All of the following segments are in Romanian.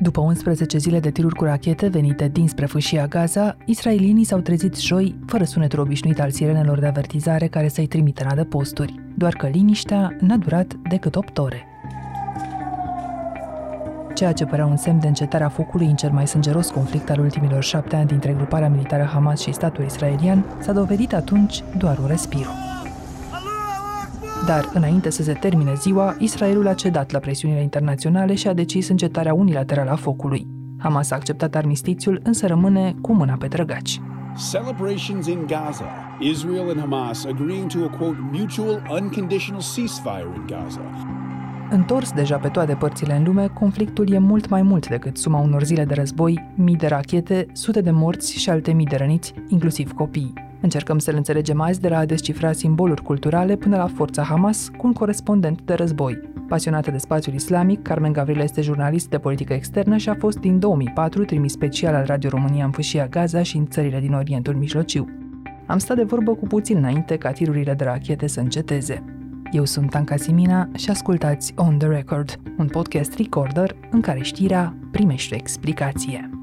După 11 zile de tiruri cu rachete venite dinspre fâșia Gaza, israelienii s-au trezit joi, fără sunetul obișnuit al sirenelor de avertizare care să-i trimită în adăposturi. Doar că liniștea n-a durat decât 8 ore. Ceea ce părea un semn de încetare a focului în cel mai sângeros conflict al ultimilor șapte ani dintre gruparea militară Hamas și statul israelian, s-a dovedit atunci doar un respiru. Dar, înainte să se termine ziua, Israelul a cedat la presiunile internaționale și a decis încetarea unilaterală a focului. Hamas a acceptat armistițiul, însă rămâne cu mâna pe trăgaci. Celebrations in Gaza. Israel and Hamas agreeing to a quote mutual unconditional ceasefire in Gaza. Întors deja pe toate părțile în lume, conflictul e mult mai mult decât suma unor zile de război, mii de rachete, sute de morți și alte mii de răniți, inclusiv copii. Încercăm să-l înțelegem azi de la a descifra simboluri culturale până la forța Hamas cu un corespondent de război. Pasionată de spațiul islamic, Carmen Gavrila este jurnalist de politică externă și a fost din 2004 trimis special al Radio România în fâșia Gaza și în țările din Orientul Mijlociu. Am stat de vorbă cu puțin înainte ca tirurile de rachete să înceteze. Eu sunt Anca Simina și ascultați On The Record, un podcast recorder în care știrea primește explicație.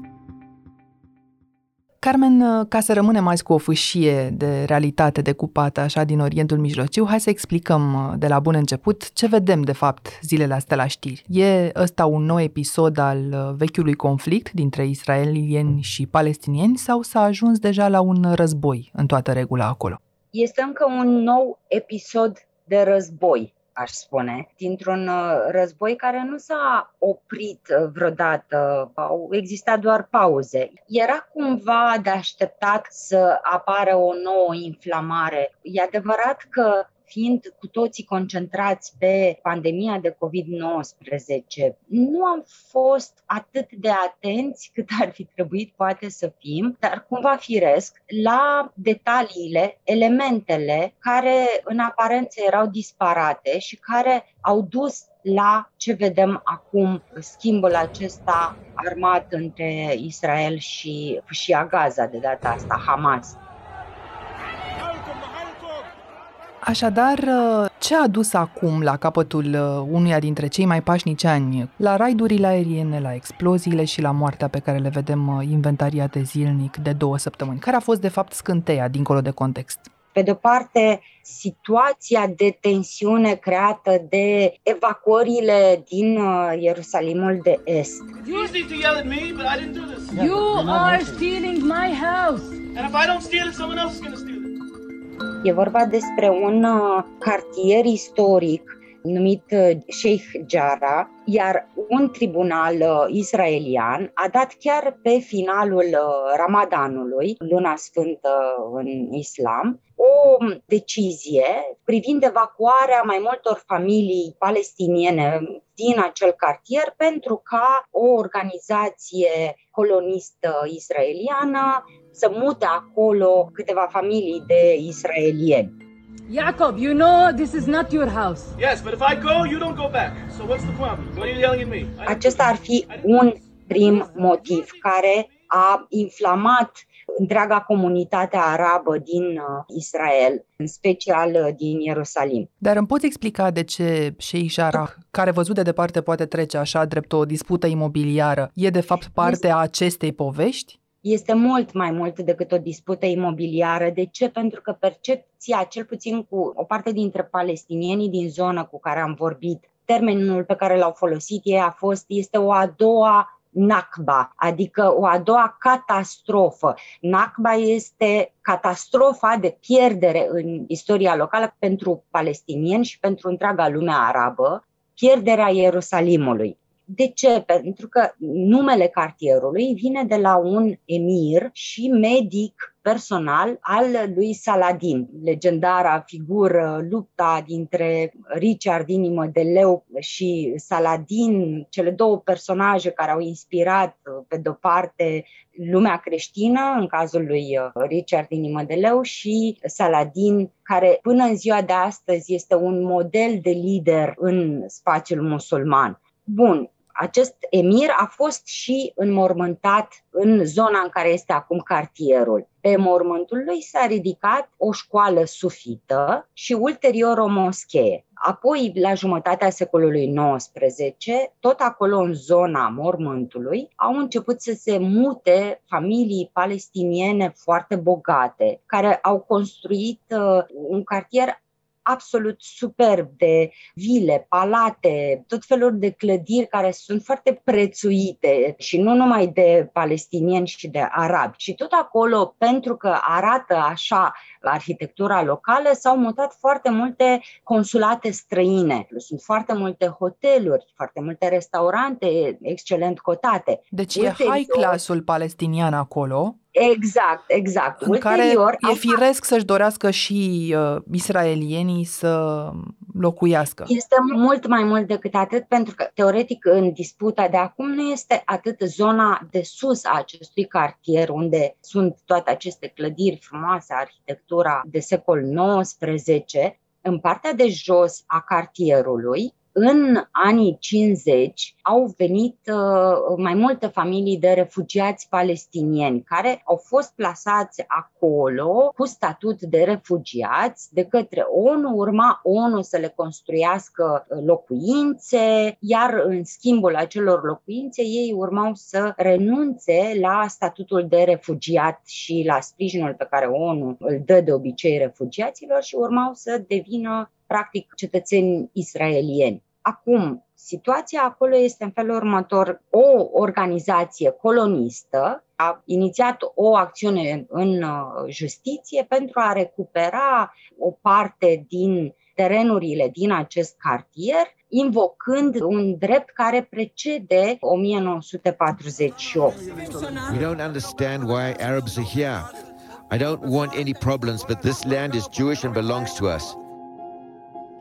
Carmen, ca să rămânem azi cu o fâșie de realitate decupată așa din Orientul Mijlociu, hai să explicăm uh, de la bun început ce vedem de fapt zilele astea la știri. E ăsta un nou episod al uh, vechiului conflict dintre israelieni și palestinieni sau s-a ajuns deja la un război în toată regula acolo? Este încă un nou episod de război aș spune, dintr-un uh, război care nu s-a oprit uh, vreodată, au existat doar pauze. Era cumva de așteptat să apară o nouă inflamare. E adevărat că fiind cu toții concentrați pe pandemia de COVID-19, nu am fost atât de atenți cât ar fi trebuit poate să fim, dar cumva firesc, la detaliile, elementele care în aparență erau disparate și care au dus la ce vedem acum, schimbul acesta armat între Israel și fâșia Gaza de data asta, Hamas. Așadar, ce a dus acum la capătul uh, unuia dintre cei mai pașnici ani, la raidurile aeriene, la exploziile și la moartea pe care le vedem uh, inventariate zilnic de două săptămâni? Care a fost, de fapt, scânteia, dincolo de context? Pe de-o parte, situația de tensiune creată de evacuările din uh, Ierusalimul de Est. You are stealing my house. And if I don't steal it, someone else is going to steal it. E vorba despre un uh, cartier istoric numit uh, Sheikh Jarrah, iar un tribunal uh, israelian a dat chiar pe finalul Ramadanului, luna sfântă în islam, o decizie privind evacuarea mai multor familii palestiniene din acel cartier pentru ca o organizație colonistă israeliană să mute acolo câteva familii de israelieni. Jacob, you know this is not your house. Yes, but if I go, you don't go back. So what's the problem? Why are you yelling at me? Acesta ar fi un prim motiv care a inflamat întreaga comunitate arabă din uh, Israel, în special uh, din Ierusalim. Dar îmi poți explica de ce Sheikh Jarrah, care văzut de departe poate trece așa drept o dispută imobiliară, e de fapt parte a acestei povești? Este mult mai mult decât o dispută imobiliară. De ce? Pentru că percepția, cel puțin cu o parte dintre palestinienii din zonă cu care am vorbit, termenul pe care l-au folosit ei a fost, este o a doua Nakba, adică o a doua catastrofă. Nakba este catastrofa de pierdere în istoria locală pentru palestinieni și pentru întreaga lume arabă, pierderea Ierusalimului. De ce? Pentru că numele cartierului vine de la un emir și medic personal al lui Saladin, legendara figură, lupta dintre Richard Inimă de Leu și Saladin, cele două personaje care au inspirat, pe de-o parte, lumea creștină, în cazul lui Richard Inimă de Leu, și Saladin, care până în ziua de astăzi este un model de lider în spațiul musulman. Bun, acest emir a fost și înmormântat în zona în care este acum cartierul. Pe mormântul lui s-a ridicat o școală sufită și ulterior o moschee. Apoi, la jumătatea secolului XIX, tot acolo în zona mormântului, au început să se mute familii palestiniene foarte bogate, care au construit uh, un cartier absolut superb de vile, palate, tot felul de clădiri care sunt foarte prețuite și nu numai de palestinieni și de arabi. Și tot acolo, pentru că arată așa arhitectura locală, s-au mutat foarte multe consulate străine. Sunt foarte multe hoteluri, foarte multe restaurante excelent cotate. Deci Ulterior, e high classul palestinian acolo, Exact, exact. În Ulterior, care e firesc să-și dorească și uh, israelienii să locuiască. Este mult mai mult decât atât, pentru că, teoretic, în disputa de acum nu este atât zona de sus a acestui cartier, unde sunt toate aceste clădiri frumoase, arhitectura de secol XIX, în partea de jos a cartierului în anii 50 au venit uh, mai multe familii de refugiați palestinieni care au fost plasați acolo cu statut de refugiați de către ONU. Urma ONU să le construiască uh, locuințe, iar în schimbul acelor locuințe ei urmau să renunțe la statutul de refugiat și la sprijinul pe care ONU îl dă de obicei refugiaților și urmau să devină practic cetățeni israelieni. Acum, situația acolo este în felul următor. O organizație colonistă a inițiat o acțiune în uh, justiție pentru a recupera o parte din terenurile din acest cartier, invocând un drept care precede 1948. We don't understand why Arabs are here. I don't want any problems, but this land is Jewish and belongs to us.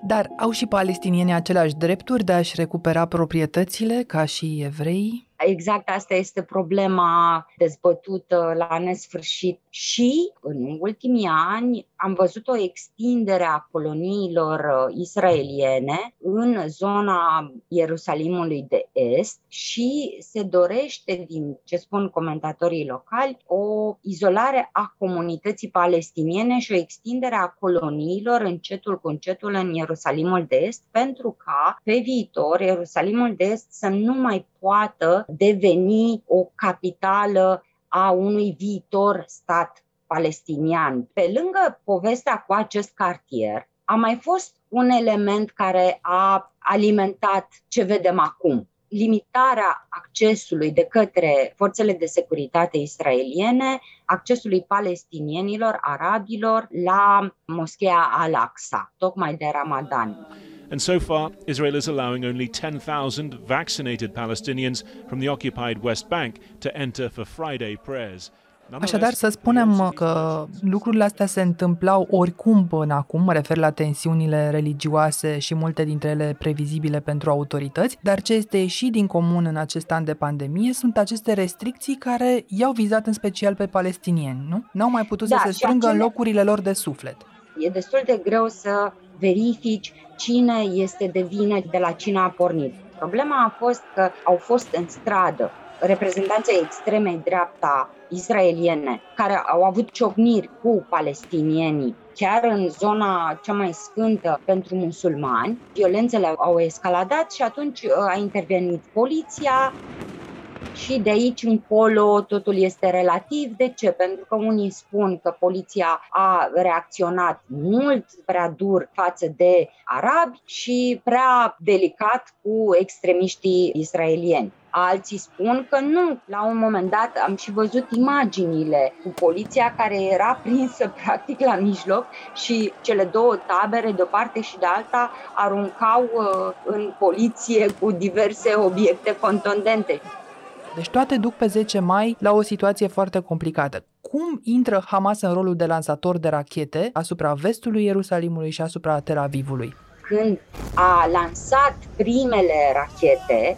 Dar au și palestinienii aceleași drepturi de a-și recupera proprietățile ca și evreii? Exact asta este problema dezbătută la nesfârșit. Și în ultimii ani am văzut o extindere a coloniilor uh, israeliene în zona Ierusalimului de Est și se dorește, din ce spun comentatorii locali, o izolare a comunității palestiniene și o extindere a coloniilor încetul cu încetul în Ierusalimul de Est pentru ca pe viitor Ierusalimul de Est să nu mai poată deveni o capitală a unui viitor stat palestinian. Pe lângă povestea cu acest cartier, a mai fost un element care a alimentat ce vedem acum. Limitarea accesului de către forțele de securitate israeliene, accesului palestinienilor, arabilor la moschea Al-Aqsa, tocmai de Ramadan. And so far, Israel is allowing only 10,000 vaccinated Palestinians from the occupied West Bank to enter for Friday prayers. Așadar, să spunem că lucrurile astea se întâmplau oricum până acum, mă refer la tensiunile religioase și multe dintre ele previzibile pentru autorități, dar ce este ieșit din comun în acest an de pandemie sunt aceste restricții care i-au vizat în special pe palestinieni, nu? N-au mai putut da, să se strângă acele... în locurile lor de suflet. E destul de greu să verifici cine este de vină de la cine a pornit. Problema a fost că au fost în stradă reprezentanții extremei dreapta israeliene care au avut ciocniri cu palestinienii chiar în zona cea mai sfântă pentru musulmani. Violențele au escaladat și atunci uh, a intervenit poliția, și de aici încolo totul este relativ. De ce? Pentru că unii spun că poliția a reacționat mult prea dur față de arabi și prea delicat cu extremiștii israelieni. Alții spun că nu. La un moment dat am și văzut imaginile cu poliția care era prinsă practic la mijloc și cele două tabere, de o parte și de alta, aruncau uh, în poliție cu diverse obiecte contundente. Deci toate duc pe 10 mai la o situație foarte complicată. Cum intră Hamas în rolul de lansator de rachete asupra vestului Ierusalimului și asupra Tel Avivului? Când a lansat primele rachete,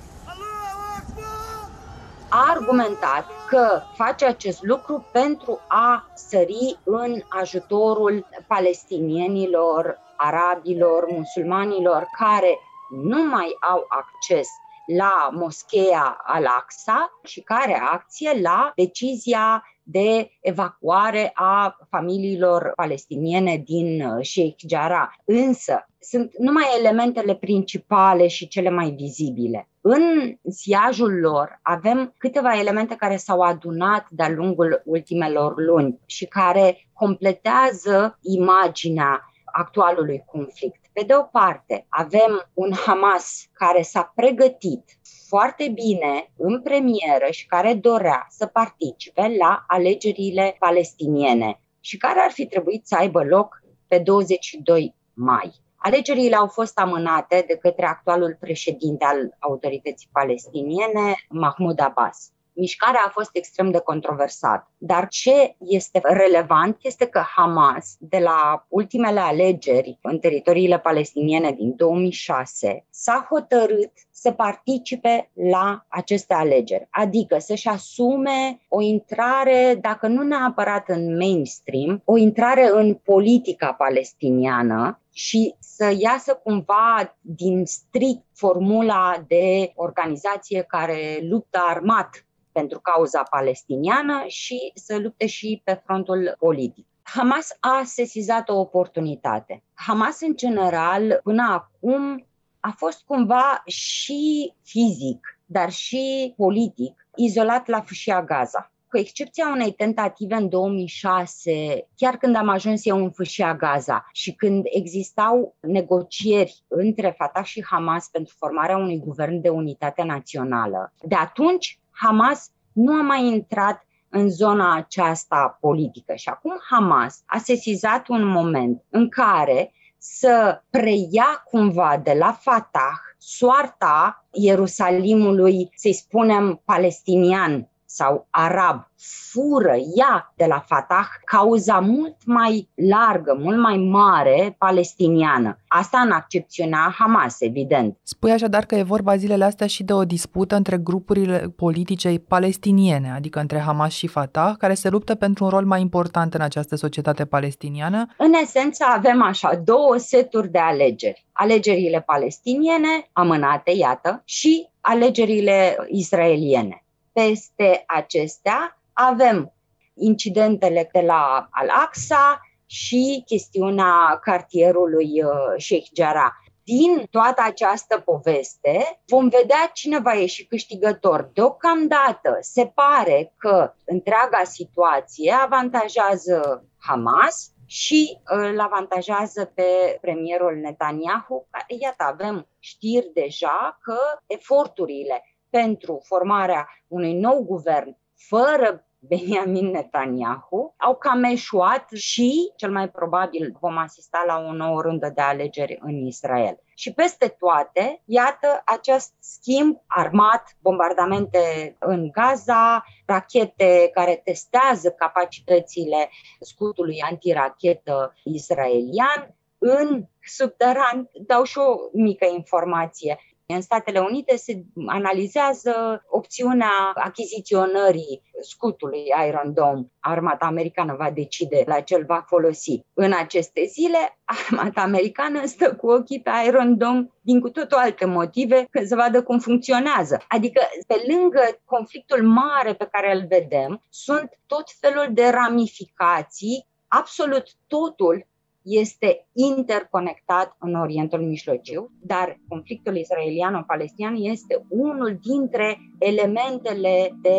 a argumentat că face acest lucru pentru a sări în ajutorul palestinienilor, arabilor, musulmanilor care nu mai au acces la moscheea Al-Aqsa și ca reacție la decizia de evacuare a familiilor palestiniene din uh, Sheikh Jarrah. Însă, sunt numai elementele principale și cele mai vizibile. În siajul lor avem câteva elemente care s-au adunat de-a lungul ultimelor luni și care completează imaginea actualului conflict. Pe de o parte, avem un Hamas care s-a pregătit foarte bine în premieră și care dorea să participe la alegerile palestiniene și care ar fi trebuit să aibă loc pe 22 mai. Alegerile au fost amânate de către actualul președinte al autorității palestiniene, Mahmoud Abbas. Mișcarea a fost extrem de controversată. Dar ce este relevant este că Hamas, de la ultimele alegeri în teritoriile palestiniene din 2006, s-a hotărât să participe la aceste alegeri, adică să-și asume o intrare, dacă nu neapărat în mainstream, o intrare în politica palestiniană și să iasă cumva din strict formula de organizație care luptă armat pentru cauza palestiniană și să lupte și pe frontul politic. Hamas a sesizat o oportunitate. Hamas, în general, până acum, a fost cumva și fizic, dar și politic, izolat la fâșia Gaza. Cu excepția unei tentative în 2006, chiar când am ajuns eu în fâșia Gaza și când existau negocieri între Fatah și Hamas pentru formarea unui guvern de unitate națională, de atunci Hamas nu a mai intrat în zona aceasta politică. Și acum Hamas a sesizat un moment în care să preia cumva de la Fatah soarta Ierusalimului, să-i spunem, palestinian sau arab fură, ia de la Fatah cauza mult mai largă, mult mai mare palestiniană. Asta în accepțiunea Hamas, evident. Spui așadar că e vorba zilele astea și de o dispută între grupurile politice palestiniene, adică între Hamas și Fatah, care se luptă pentru un rol mai important în această societate palestiniană? În esență avem așa două seturi de alegeri. Alegerile palestiniene, amânate, iată, și alegerile israeliene. Peste acestea avem incidentele de la Al-Aqsa și chestiunea cartierului uh, Sheikh Jarrah. Din toată această poveste vom vedea cine va ieși câștigător. Deocamdată se pare că întreaga situație avantajează Hamas și îl avantajează pe premierul Netanyahu. Iată, avem știri deja că eforturile pentru formarea unui nou guvern fără Benjamin Netanyahu au cam eșuat și, cel mai probabil, vom asista la o nouă rundă de alegeri în Israel. Și peste toate, iată acest schimb armat, bombardamente în Gaza, rachete care testează capacitățile scutului antirachetă israelian, în subteran, dau și o mică informație. În Statele Unite se analizează opțiunea achiziționării scutului Iron Dome. Armata americană va decide la ce îl va folosi. În aceste zile, armata americană stă cu ochii pe Iron Dome din cu totul alte motive, că să vadă cum funcționează. Adică, pe lângă conflictul mare pe care îl vedem, sunt tot felul de ramificații absolut totul este interconectat în Orientul Mijlociu, dar conflictul israeliano-palestinian este unul dintre elementele de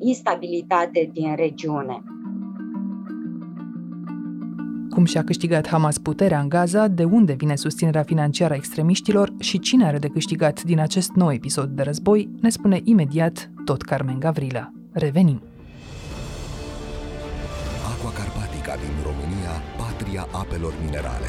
instabilitate din regiune. Cum și-a câștigat Hamas puterea în Gaza, de unde vine susținerea financiară a extremiștilor și cine are de câștigat din acest nou episod de război, ne spune imediat tot Carmen Gavrila. Revenim! Patria apelor minerale.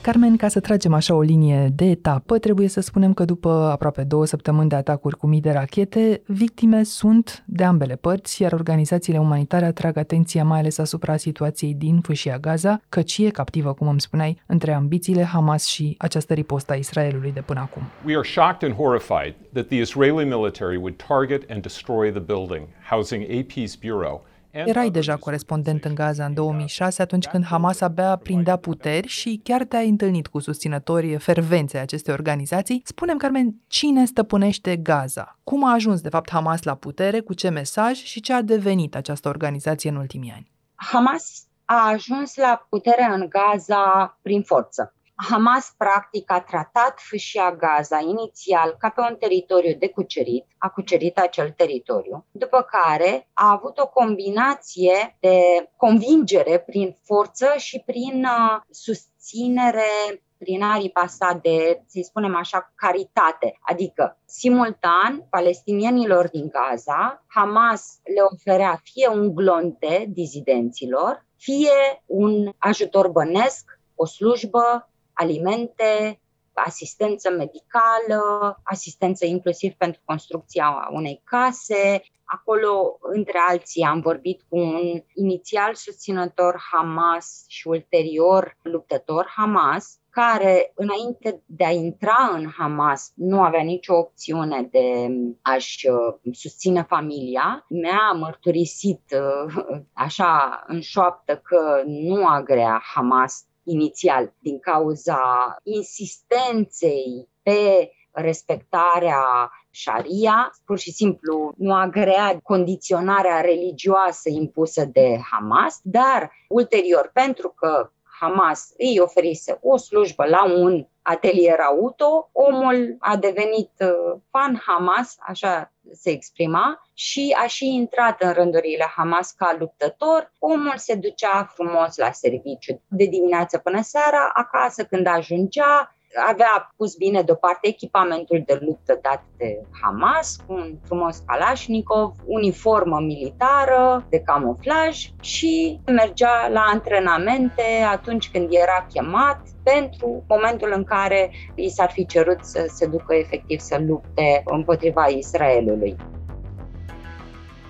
Carmen, ca să tragem așa o linie de etapă, trebuie să spunem că după aproape două săptămâni de atacuri cu mii de rachete, victime sunt de ambele părți, iar organizațiile umanitare atrag atenția mai ales asupra situației din fâșia Gaza, căci e captivă, cum îmi spuneai, între ambițiile Hamas și această ripostă a Israelului de până acum. We are shocked and horrified that the Israeli military would target and destroy the building housing AP's bureau Erai deja corespondent în Gaza în 2006, atunci când Hamas abia prindea puteri și chiar te-ai întâlnit cu susținătorii fervenței acestei organizații. Spunem, Carmen, cine stăpânește Gaza? Cum a ajuns, de fapt, Hamas la putere, cu ce mesaj și ce a devenit această organizație în ultimii ani? Hamas a ajuns la putere în Gaza prin forță. Hamas practic a tratat fâșia Gaza inițial ca pe un teritoriu de cucerit, a cucerit acel teritoriu, după care a avut o combinație de convingere prin forță și prin uh, susținere prin aripa sa de, să spunem așa, caritate. Adică, simultan, palestinienilor din Gaza, Hamas le oferea fie un glonte dizidenților, fie un ajutor bănesc, o slujbă, alimente, asistență medicală, asistență inclusiv pentru construcția unei case. Acolo, între alții, am vorbit cu un inițial susținător Hamas și ulterior luptător Hamas, care, înainte de a intra în Hamas, nu avea nicio opțiune de a-și uh, susține familia, mi-a mărturisit uh, așa în șoaptă că nu agrea Hamas inițial din cauza insistenței pe respectarea Sharia, pur și simplu nu agrea condiționarea religioasă impusă de Hamas, dar ulterior, pentru că Hamas îi oferise o slujbă la un atelier auto, omul a devenit uh, fan Hamas, așa se exprima, și a și intrat în rândurile Hamas ca luptător. Omul se ducea frumos la serviciu de dimineață până seara, acasă când ajungea, avea pus bine deoparte echipamentul de luptă dat de Hamas, un frumos Kalashnikov, uniformă militară de camuflaj și mergea la antrenamente atunci când era chemat pentru momentul în care i s-ar fi cerut să se ducă efectiv să lupte împotriva Israelului.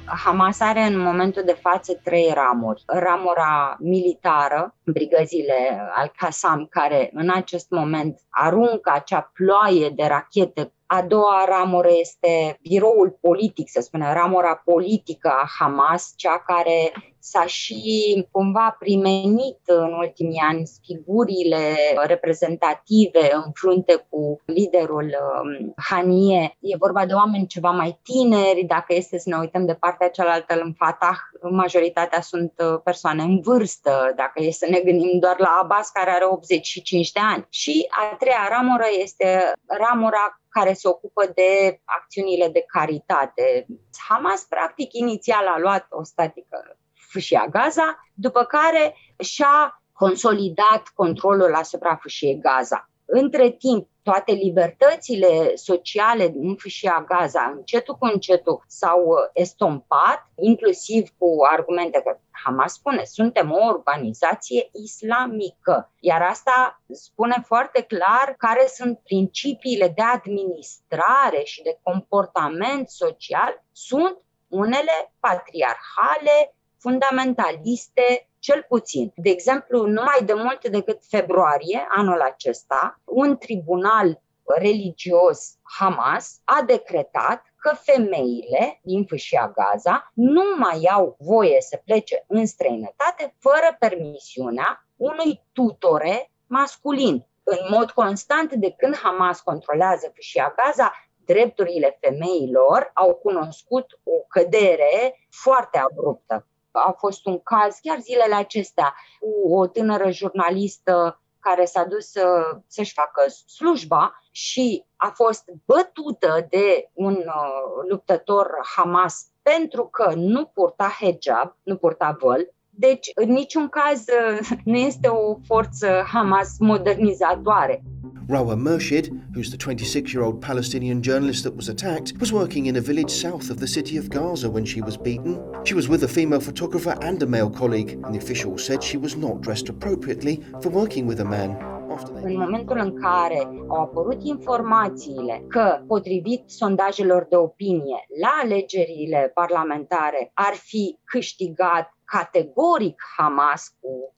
Hamas are în momentul de față trei ramuri. Ramura militară, brigăzile al-Qassam, care în acest moment aruncă acea ploaie de rachete a doua ramură este biroul politic, să spunem, ramura politică a Hamas, cea care s-a și cumva primenit în ultimii ani figurile reprezentative în frunte cu liderul um, Hanie. E vorba de oameni ceva mai tineri, dacă este să ne uităm de partea cealaltă în Fatah, majoritatea sunt uh, persoane în vârstă, dacă e să ne gândim doar la Abbas care are 85 de ani. Și a treia ramură este ramura care se ocupă de acțiunile de caritate. Hamas, practic, inițial a luat o statică fâșia Gaza, după care și-a consolidat controlul asupra fâșiei Gaza. Între timp, toate libertățile sociale din fâșia Gaza, încetul cu încetul, s-au uh, estompat, inclusiv cu argumente că Hamas spune, suntem o organizație islamică. Iar asta spune foarte clar care sunt principiile de administrare și de comportament social. Sunt unele patriarhale, fundamentaliste, cel puțin. De exemplu, nu mai de mult decât februarie anul acesta, un tribunal religios Hamas a decretat că femeile din fâșia Gaza nu mai au voie să plece în străinătate fără permisiunea unui tutore masculin. În mod constant, de când Hamas controlează fâșia Gaza, drepturile femeilor au cunoscut o cădere foarte abruptă a fost un caz chiar zilele acestea cu o tânără jurnalistă care s-a dus să, să-și facă slujba și a fost bătută de un uh, luptător Hamas pentru că nu purta hijab, nu purta văl. Deci, în niciun caz, uh, nu este o forță Hamas modernizatoare. Rawa Murshid, who's the 26 year old Palestinian journalist that was attacked, was working in a village south of the city of Gaza when she was beaten. She was with a female photographer and a male colleague, and the official said she was not dressed appropriately for working with a man. În momentul în care au apărut informațiile că, potrivit sondajelor de opinie, la alegerile parlamentare ar fi câștigat categoric Hamas cu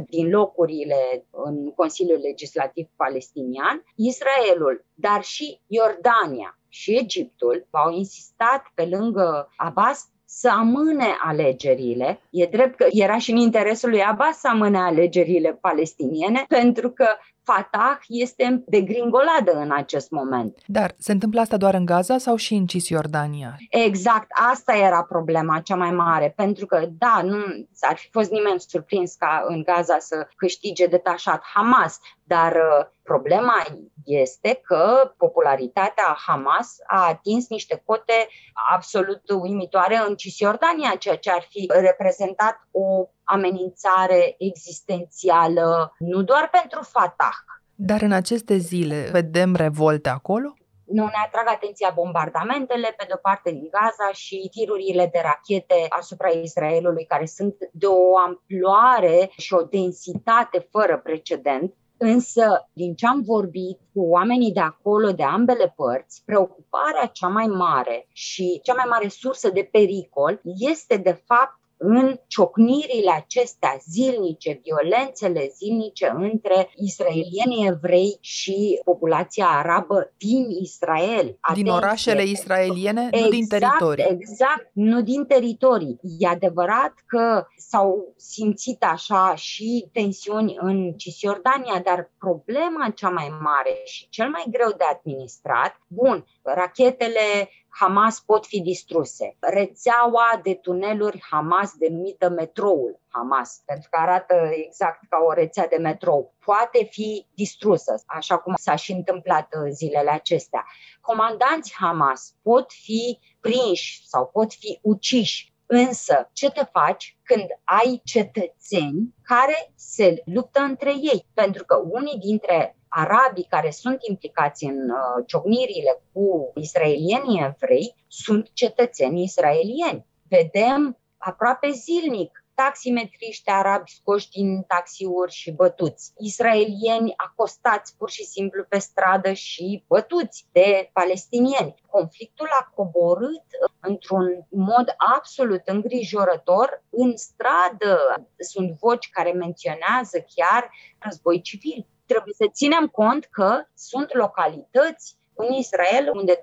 75% din locurile în Consiliul Legislativ Palestinian, Israelul, dar și Iordania și Egiptul au insistat pe lângă Abbas să amâne alegerile. E drept că era și în interesul lui Abbas să amâne alegerile palestiniene, pentru că Fatah este de gringoladă în acest moment. Dar se întâmplă asta doar în Gaza sau și în Cisjordania? Exact, asta era problema cea mai mare, pentru că, da, nu ar fi fost nimeni surprins ca în Gaza să câștige detașat Hamas, dar uh, problema este că popularitatea Hamas a atins niște cote absolut uimitoare în Cisjordania, ceea ce ar fi reprezentat o amenințare existențială nu doar pentru Fatah. Dar în aceste zile vedem revolte acolo? Nu ne atrag atenția bombardamentele, pe de-o parte din Gaza, și tirurile de rachete asupra Israelului, care sunt de o amploare și o densitate fără precedent. Însă, din ce am vorbit cu oamenii de acolo, de ambele părți, preocuparea cea mai mare și cea mai mare sursă de pericol este, de fapt, în ciocnirile acestea zilnice, violențele zilnice între israelieni evrei și populația arabă din Israel. Atenție. Din orașele israeliene, exact, nu din exact, teritorii. Exact, nu din teritorii. E adevărat că s-au simțit așa și tensiuni în Cisjordania, dar problema cea mai mare și cel mai greu de administrat, bun, rachetele Hamas pot fi distruse. Rețeaua de tuneluri Hamas denumită metroul Hamas, pentru că arată exact ca o rețea de metrou, poate fi distrusă, așa cum s-a și întâmplat uh, zilele acestea. Comandanți Hamas pot fi prinși sau pot fi uciși Însă, ce te faci când ai cetățeni care se luptă între ei? Pentru că unii dintre arabii care sunt implicați în uh, ciocnirile cu israelienii evrei sunt cetățeni israelieni. Vedem aproape zilnic taximetriști arabi scoși din taxiuri și bătuți, israelieni acostați pur și simplu pe stradă și bătuți de palestinieni. Conflictul a coborât într-un mod absolut îngrijorător în stradă. Sunt voci care menționează chiar război civil trebuie să ținem cont că sunt localități în Israel unde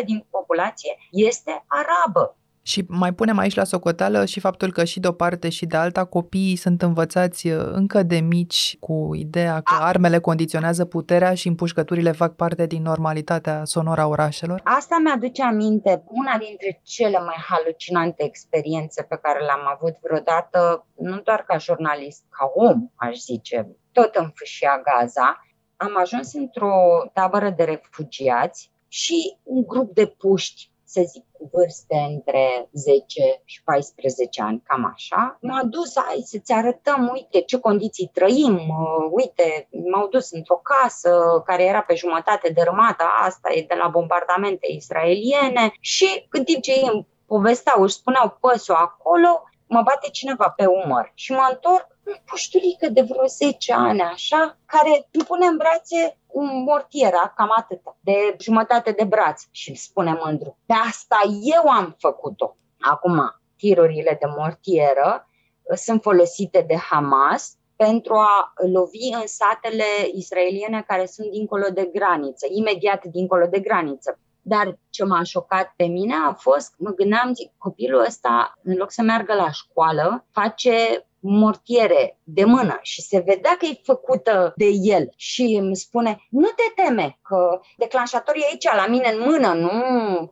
20% din populație este arabă. Și mai punem aici la socoteală și faptul că și de o parte și de alta copiii sunt învățați uh, încă de mici cu ideea că A. armele condiționează puterea și împușcăturile fac parte din normalitatea sonoră a orașelor. Asta mi-aduce aminte una dintre cele mai halucinante experiențe pe care le-am avut vreodată, nu doar ca jurnalist, ca om, aș zice, tot în fâșia Gaza, am ajuns într-o tabără de refugiați și un grup de puști, să zic, cu vârste între 10 și 14 ani, cam așa. M-a dus, hai să-ți arătăm, uite ce condiții trăim, uite, m-au dus într-o casă care era pe jumătate dărâmată, asta e de la bombardamente israeliene și în timp ce ei îmi povesteau, își spuneau păsul acolo, mă bate cineva pe umăr și mă întorc un pușturică de vreo 10 ani, așa, care îmi pune în brațe un mortiera, cam atât, de jumătate de braț și îmi spune mândru, pe asta eu am făcut-o. Acum, tirurile de mortieră uh, sunt folosite de Hamas pentru a lovi în satele israeliene care sunt dincolo de graniță, imediat dincolo de graniță. Dar ce m-a șocat pe mine a fost, mă gândeam, zic, copilul ăsta, în loc să meargă la școală, face mortiere de mână și se vedea că e făcută de el și îmi spune, nu te teme că declanșatorul e aici la mine în mână, nu...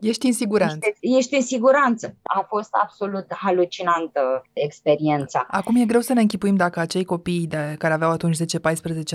Ești în siguranță. Ești, ești în siguranță. A fost absolut halucinantă experiența. Acum e greu să ne închipuim dacă acei copii de, care aveau atunci 10-14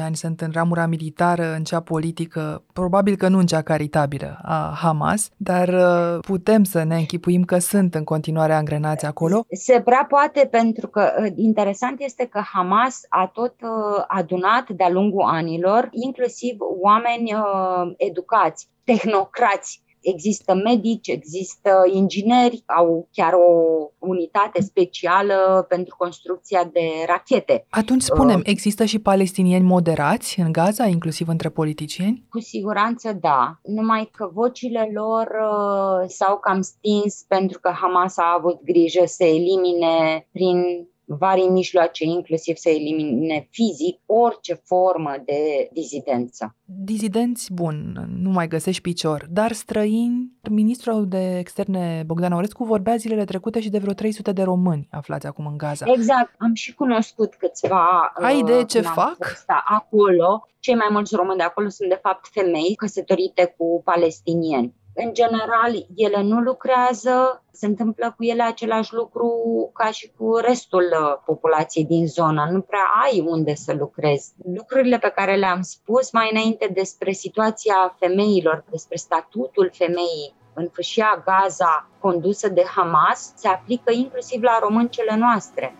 ani sunt în ramura militară, în cea politică, probabil că nu în cea caritabilă a Hamas, dar uh, putem să ne închipuim că sunt în continuare angrenați acolo. Se prea poate pentru că uh, interesant este că Hamas a tot uh, adunat de-a lungul anilor, inclusiv oameni uh, educați, tehnocrați, Există medici, există ingineri, au chiar o unitate specială pentru construcția de rachete. Atunci spunem, uh, există și palestinieni moderați în Gaza, inclusiv între politicieni? Cu siguranță da, numai că vocile lor uh, s-au cam stins pentru că Hamas a avut grijă să elimine prin vari mijloace, inclusiv să elimine fizic orice formă de dizidență. Dizidenți, bun, nu mai găsești picior, dar străini, ministrul de externe Bogdan Aurescu vorbea zilele trecute și de vreo 300 de români aflați acum în Gaza. Exact, am și cunoscut câțiva. Ai idee ce fac? Da, acolo. Cei mai mulți români de acolo sunt de fapt femei căsătorite cu palestinieni. În general, ele nu lucrează, se întâmplă cu ele același lucru ca și cu restul uh, populației din zonă. Nu prea ai unde să lucrezi. Lucrurile pe care le-am spus mai înainte despre situația femeilor, despre statutul femeii în fâșia Gaza condusă de Hamas, se aplică inclusiv la româncele noastre.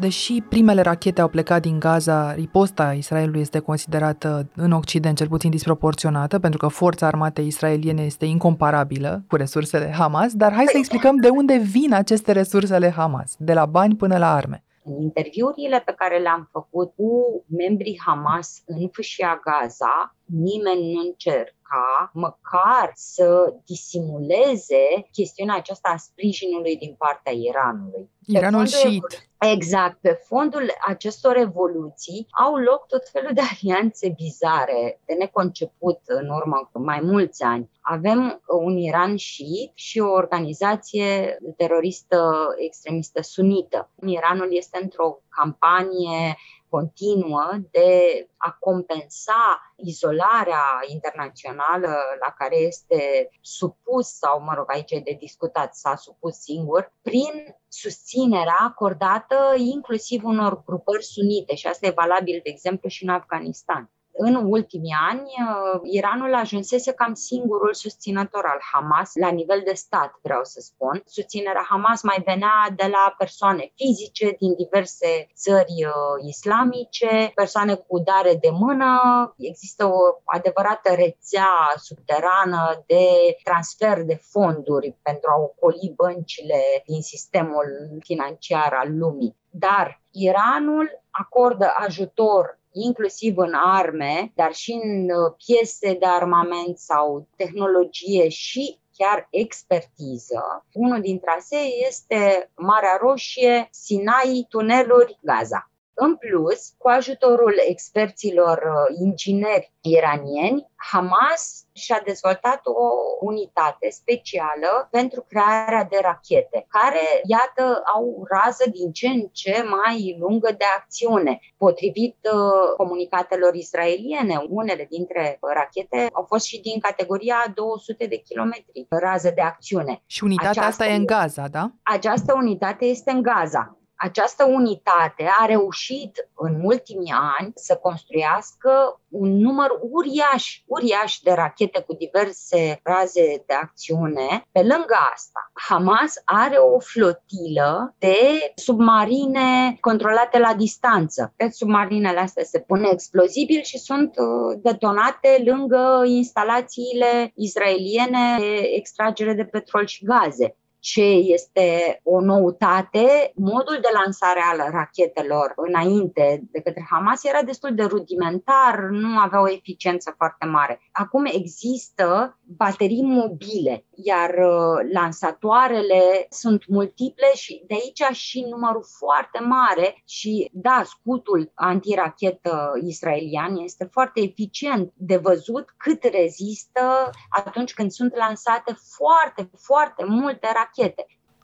Deși primele rachete au plecat din Gaza, riposta Israelului este considerată în Occident cel puțin disproporționată, pentru că forța armatei israeliene este incomparabilă cu resursele Hamas, dar hai să explicăm de unde vin aceste resursele Hamas, de la bani până la arme. În interviurile pe care le-am făcut cu membrii Hamas în fâșia Gaza, nimeni nu încerca măcar să disimuleze chestiunea aceasta a sprijinului din partea Iranului. Iranul șiit. Exact. Pe fondul acestor evoluții au loc tot felul de alianțe bizare, de neconceput în urmă cu mai mulți ani. Avem un Iran șiit și o organizație teroristă extremistă sunită. Iranul este într-o campanie continuă de a compensa izolarea internațională la care este supus, sau mă rog, aici e de discutat, s-a supus singur, prin susținerea acordată inclusiv unor grupări sunite. Și asta e valabil, de exemplu, și în Afganistan în ultimii ani, uh, Iranul ajunsese cam singurul susținător al Hamas la nivel de stat, vreau să spun. Susținerea Hamas mai venea de la persoane fizice din diverse țări uh, islamice, persoane cu dare de mână. Există o adevărată rețea subterană de transfer de fonduri pentru a ocoli băncile din sistemul financiar al lumii. Dar Iranul acordă ajutor inclusiv în arme, dar și în uh, piese de armament sau tehnologie și chiar expertiză. Unul din trasee este Marea Roșie, Sinai, tuneluri, Gaza. În plus, cu ajutorul experților uh, ingineri iranieni, Hamas și-a dezvoltat o unitate specială pentru crearea de rachete, care, iată, au rază din ce în ce mai lungă de acțiune. Potrivit uh, comunicatelor israeliene, unele dintre rachete au fost și din categoria 200 de kilometri rază de acțiune. Și unitatea aceasta asta e în Gaza, da? Această unitate este în Gaza. Această unitate a reușit în ultimii ani să construiască un număr uriaș, uriaș de rachete cu diverse raze de acțiune. Pe lângă asta, Hamas are o flotilă de submarine controlate la distanță. Pe submarinele astea se pune explozibil și sunt uh, detonate lângă instalațiile israeliene de extragere de petrol și gaze ce este o noutate, modul de lansare al rachetelor înainte de către Hamas era destul de rudimentar, nu avea o eficiență foarte mare. Acum există baterii mobile, iar uh, lansatoarele sunt multiple și de aici și numărul foarte mare și da, scutul antirachetă israelian este foarte eficient de văzut cât rezistă atunci când sunt lansate foarte, foarte multe rachete.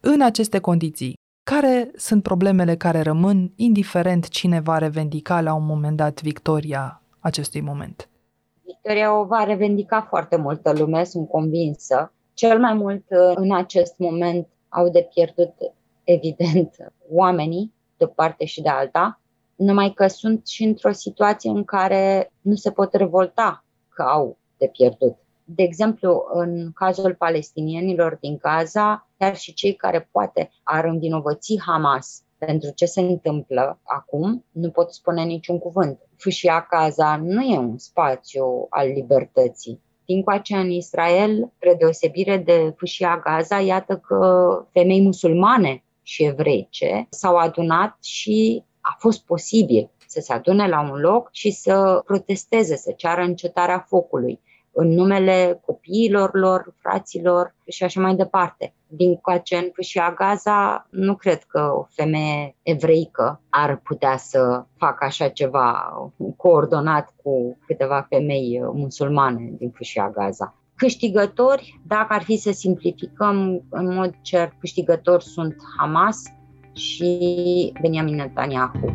În aceste condiții, care sunt problemele care rămân, indiferent cine va revendica la un moment dat victoria acestui moment? Victoria o va revendica foarte multă lume, sunt convinsă. Cel mai mult uh, în acest moment au de pierdut, evident, oamenii de o parte și de alta, numai că sunt și într-o situație în care nu se pot revolta că au de pierdut. De exemplu, în cazul palestinienilor din Gaza, chiar și cei care poate ar învinovăți Hamas pentru ce se întâmplă acum, nu pot spune niciun cuvânt. Fâșia Gaza nu e un spațiu al libertății. Din coace în Israel, spre deosebire de fâșia Gaza, iată că femei musulmane și evreice s-au adunat și a fost posibil să se adune la un loc și să protesteze, să ceară încetarea focului. În numele copiilor lor, fraților și așa mai departe. Din coace în fâșia Gaza, nu cred că o femeie evreică ar putea să facă așa ceva coordonat cu câteva femei musulmane din fâșia Gaza. Câștigători, dacă ar fi să simplificăm, în mod cert, câștigători sunt Hamas și Benjamin Netanyahu.